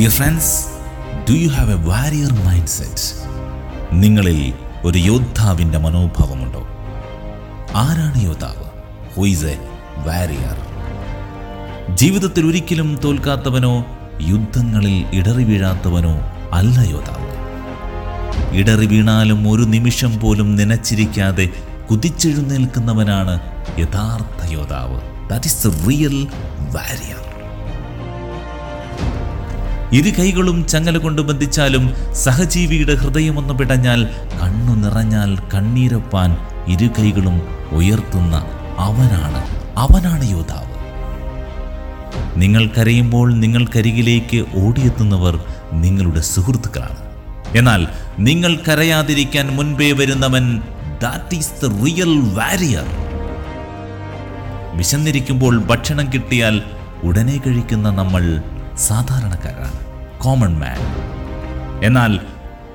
Dear friends do you have a warrior mindset നിങ്ങളിൽ ഒരു യോദ്ധാവിന്റെ മനോഭാവമുണ്ടോ? ആരാണ് യോദ്ധാവ്? ഹു ഈസ് എ വാരിയർ ജീവിതത്തിൽ ഒരിക്കലും തോൽക്കാത്തവനോ യുദ്ധങ്ങളിൽ ഇടറി വീഴാത്തവനോ അല്ല യോദ്ധാവ്. ഇടറി വീണാലും ഒരു നിമിഷം പോലും നനച്ചിരിക്കാതെ കുതിച്ചെഴുന്നേൽക്കുന്നവനാണ് യഥാർത്ഥ യോദ്ധാവ്. That is the real warrior ഇരു കൈകളും ചങ്ങല കൊണ്ട് ബന്ധിച്ചാലും സഹജീവിയുടെ ഹൃദയമൊന്ന് പിടഞ്ഞാൽ കണ്ണു നിറഞ്ഞാൽ കണ്ണീരപ്പാൻ ഇരു കൈകളും ഉയർത്തുന്ന അവനാണ് അവനാണ് യോദ്ധാവ്. നിങ്ങൾ കരയുമ്പോൾ നിങ്ങൾക്കരികിലേക്ക് ഓടിയെത്തുന്നവർ നിങ്ങളുടെ സുഹൃത്തുക്കളാണ്. എന്നാൽ നിങ്ങൾ കരയാതിരിക്കാൻ മുൻപേ വരുന്നവൻ that is the real warrior. വിശന്നിരിക്കുമ്പോൾ ഭക്ഷണം കിട്ടിയാൽ ഉടനെ കഴിക്കുന്ന നമ്മൾ സാധാരണക്കാരാണ്. കോമൺ മാൻ എന്നാൽ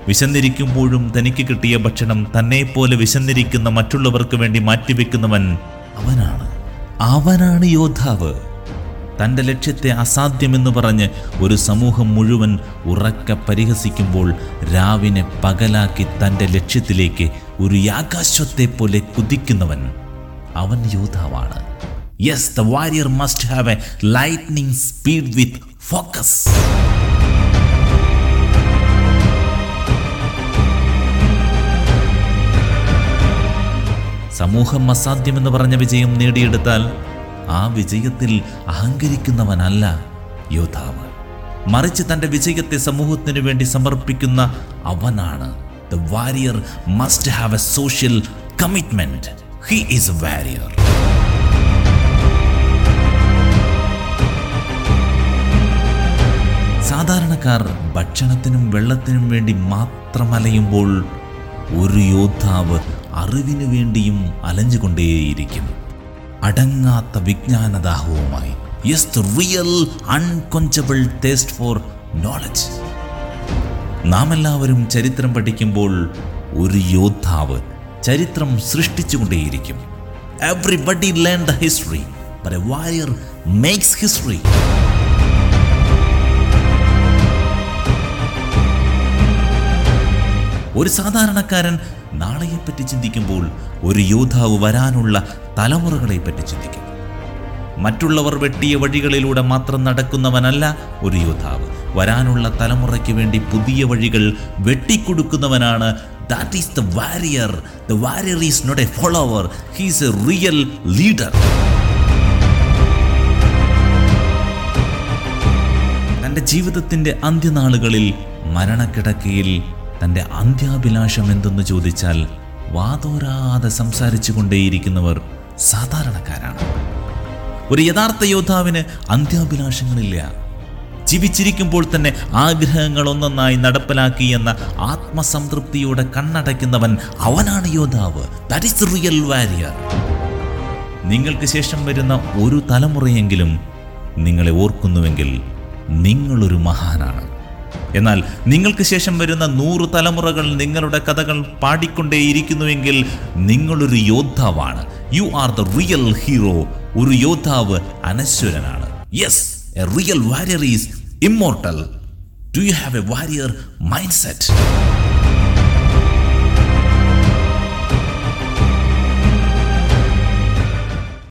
വിശന്നിരിക്കുമ്പോഴും തനിക്ക് കിട്ടിയ ഭക്ഷണം തന്നെ വിശന്നിരിക്കുന്ന മറ്റുള്ളവർക്ക് വേണ്ടി മാറ്റിവെക്കുന്നവൻ അവനാണ്. അവനാണ് യോദ്ധാവ്. തന്റെ ലക്ഷ്യത്തെ അസാധ്യമെന്ന് പറഞ്ഞ് ഒരു സമൂഹം മുഴുവൻ ഉറക്ക പരിഹസിക്കുമ്പോൾ രാവിനെ പകലാക്കി തന്റെ ലക്ഷ്യത്തിലേക്ക് ഒരു യാകാശ്വത്തെ പോലെ കുതിക്കുന്നവൻ അവൻ യോദ്ധാവാണ്. Yes the warrior must have a lightning speed with focus സമൂഹം അസാധ്യമെന്ന് പറഞ്ഞ വിജയം നേടിയെടുത്താൽ ആ വിജയത്തിൽ അഹങ്കരിക്കുന്നവനല്ല യോദ്ധാവ്. മറിച്ച് തന്റെ വിജയത്തെ സമൂഹത്തിനു വേണ്ടി സമർപ്പിക്കുന്ന അവനാണ് the warrior must have a social commitment he is a warrior സാധാരണക്കാർ ഭക്ഷണത്തിനും വെള്ളത്തിനും വേണ്ടി മാത്രം അലയുമ്പോൾ ഒരു യോദ്ധാവ് അറിവിനു വേണ്ടിയും അലഞ്ഞുകൊണ്ടേയിരിക്കും. അടങ്ങാത്ത വിജ്ഞാനദാഹവുമായി. Yes the real unquenchable taste for knowledge നാം എല്ലാവരും ചരിത്രം പഠിക്കുമ്പോൾ ഒരു യോദ്ധാവ് ചരിത്രം സൃഷ്ടിച്ചുകൊണ്ടേയിരിക്കും. Everybody learn the history but a warrior makes history ഒരു സാധാരണക്കാരൻ നാളെയെപ്പറ്റി ചിന്തിക്കുമ്പോൾ ഒരു യോദ്ധാവ് വരാനുള്ള തലമുറകളെപ്പറ്റി ചിന്തിക്കും. മറ്റുള്ളവർ വെട്ടിയ വഴികളിലൂടെ മാത്രം നടക്കുന്നവനല്ല ഒരു യോദ്ധാവ്. വരാനുള്ള തലമുറയ്ക്ക് വേണ്ടി പുതിയ വഴികൾ വെട്ടിക്കൊടുക്കുന്നവനാണ്. That is the warrior the warrior is not a follower he's a real leader തന്റെ ജീവിതത്തിന്റെ അന്ത്യനാളുകളിൽ മരണക്കിടക്കയിൽ തന്റെ അന്ത്യാഭിലാഷം എന്തെന്ന് ചോദിച്ചാൽ വാതോരാതെ സംസാരിച്ചു കൊണ്ടേയിരിക്കുന്നവർ സാധാരണക്കാരാണ്. ഒരു യഥാർത്ഥ യോദ്ധാവിന് അന്ത്യാഭിലാഷങ്ങളില്ല. ജീവിച്ചിരിക്കുമ്പോൾ തന്നെ ആഗ്രഹങ്ങൾ ഒന്നൊന്നായി നടപ്പിലാക്കി എന്ന ആത്മസംതൃപ്തിയോടെ കണ്ണടയ്ക്കുന്നവൻ അവനാണ് യോദ്ധാവ്. ദാറ്റ് റിയൽ വാരിയർ നിങ്ങൾക്ക് ശേഷം വരുന്ന ഒരു തലമുറയെങ്കിലും നിങ്ങളെ ഓർക്കുന്നുവെങ്കിൽ നിങ്ങളൊരു മഹാനാണ്. എന്നാൽ നിങ്ങൾക്ക് ശേഷം വരുന്ന നൂറ് തലമുറകൾ നിങ്ങളുടെ കഥകൾ പാടിക്കൊണ്ടേയിരിക്കുന്നുവെങ്കിൽ നിങ്ങളൊരു യോദ്ധാവാണ്. You are the real hero ഒരു യോദ്ധാവ് അനശ്വരനാണ്. Yes a real warrior is immortal do you have a warrior mindset